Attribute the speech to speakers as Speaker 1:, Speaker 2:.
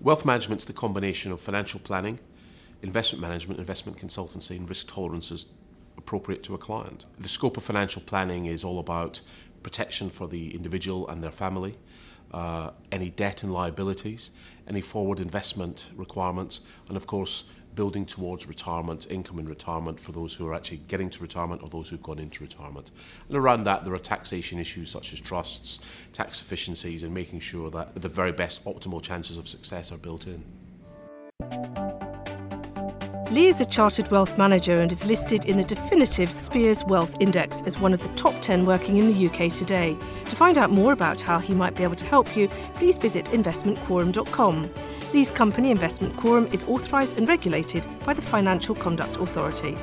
Speaker 1: Wealth management is the combination of financial planning, investment management, investment consultancy, and risk tolerances appropriate to a client. The scope of financial planning is all about protection for the individual and their family, uh, any debt and liabilities, any forward investment requirements, and of course, building towards retirement, income in retirement for those who are actually getting to retirement or those who've gone into retirement. And around that, there are taxation issues such as trusts, tax efficiencies, and making sure that the very best optimal chances of success are built in.
Speaker 2: Lee is a chartered wealth manager and is listed in the definitive Spears Wealth Index as one of the top 10 working in the UK today. To find out more about how he might be able to help you, please visit investmentquorum.com. Lee's company Investment Quorum is authorised and regulated by the Financial Conduct Authority.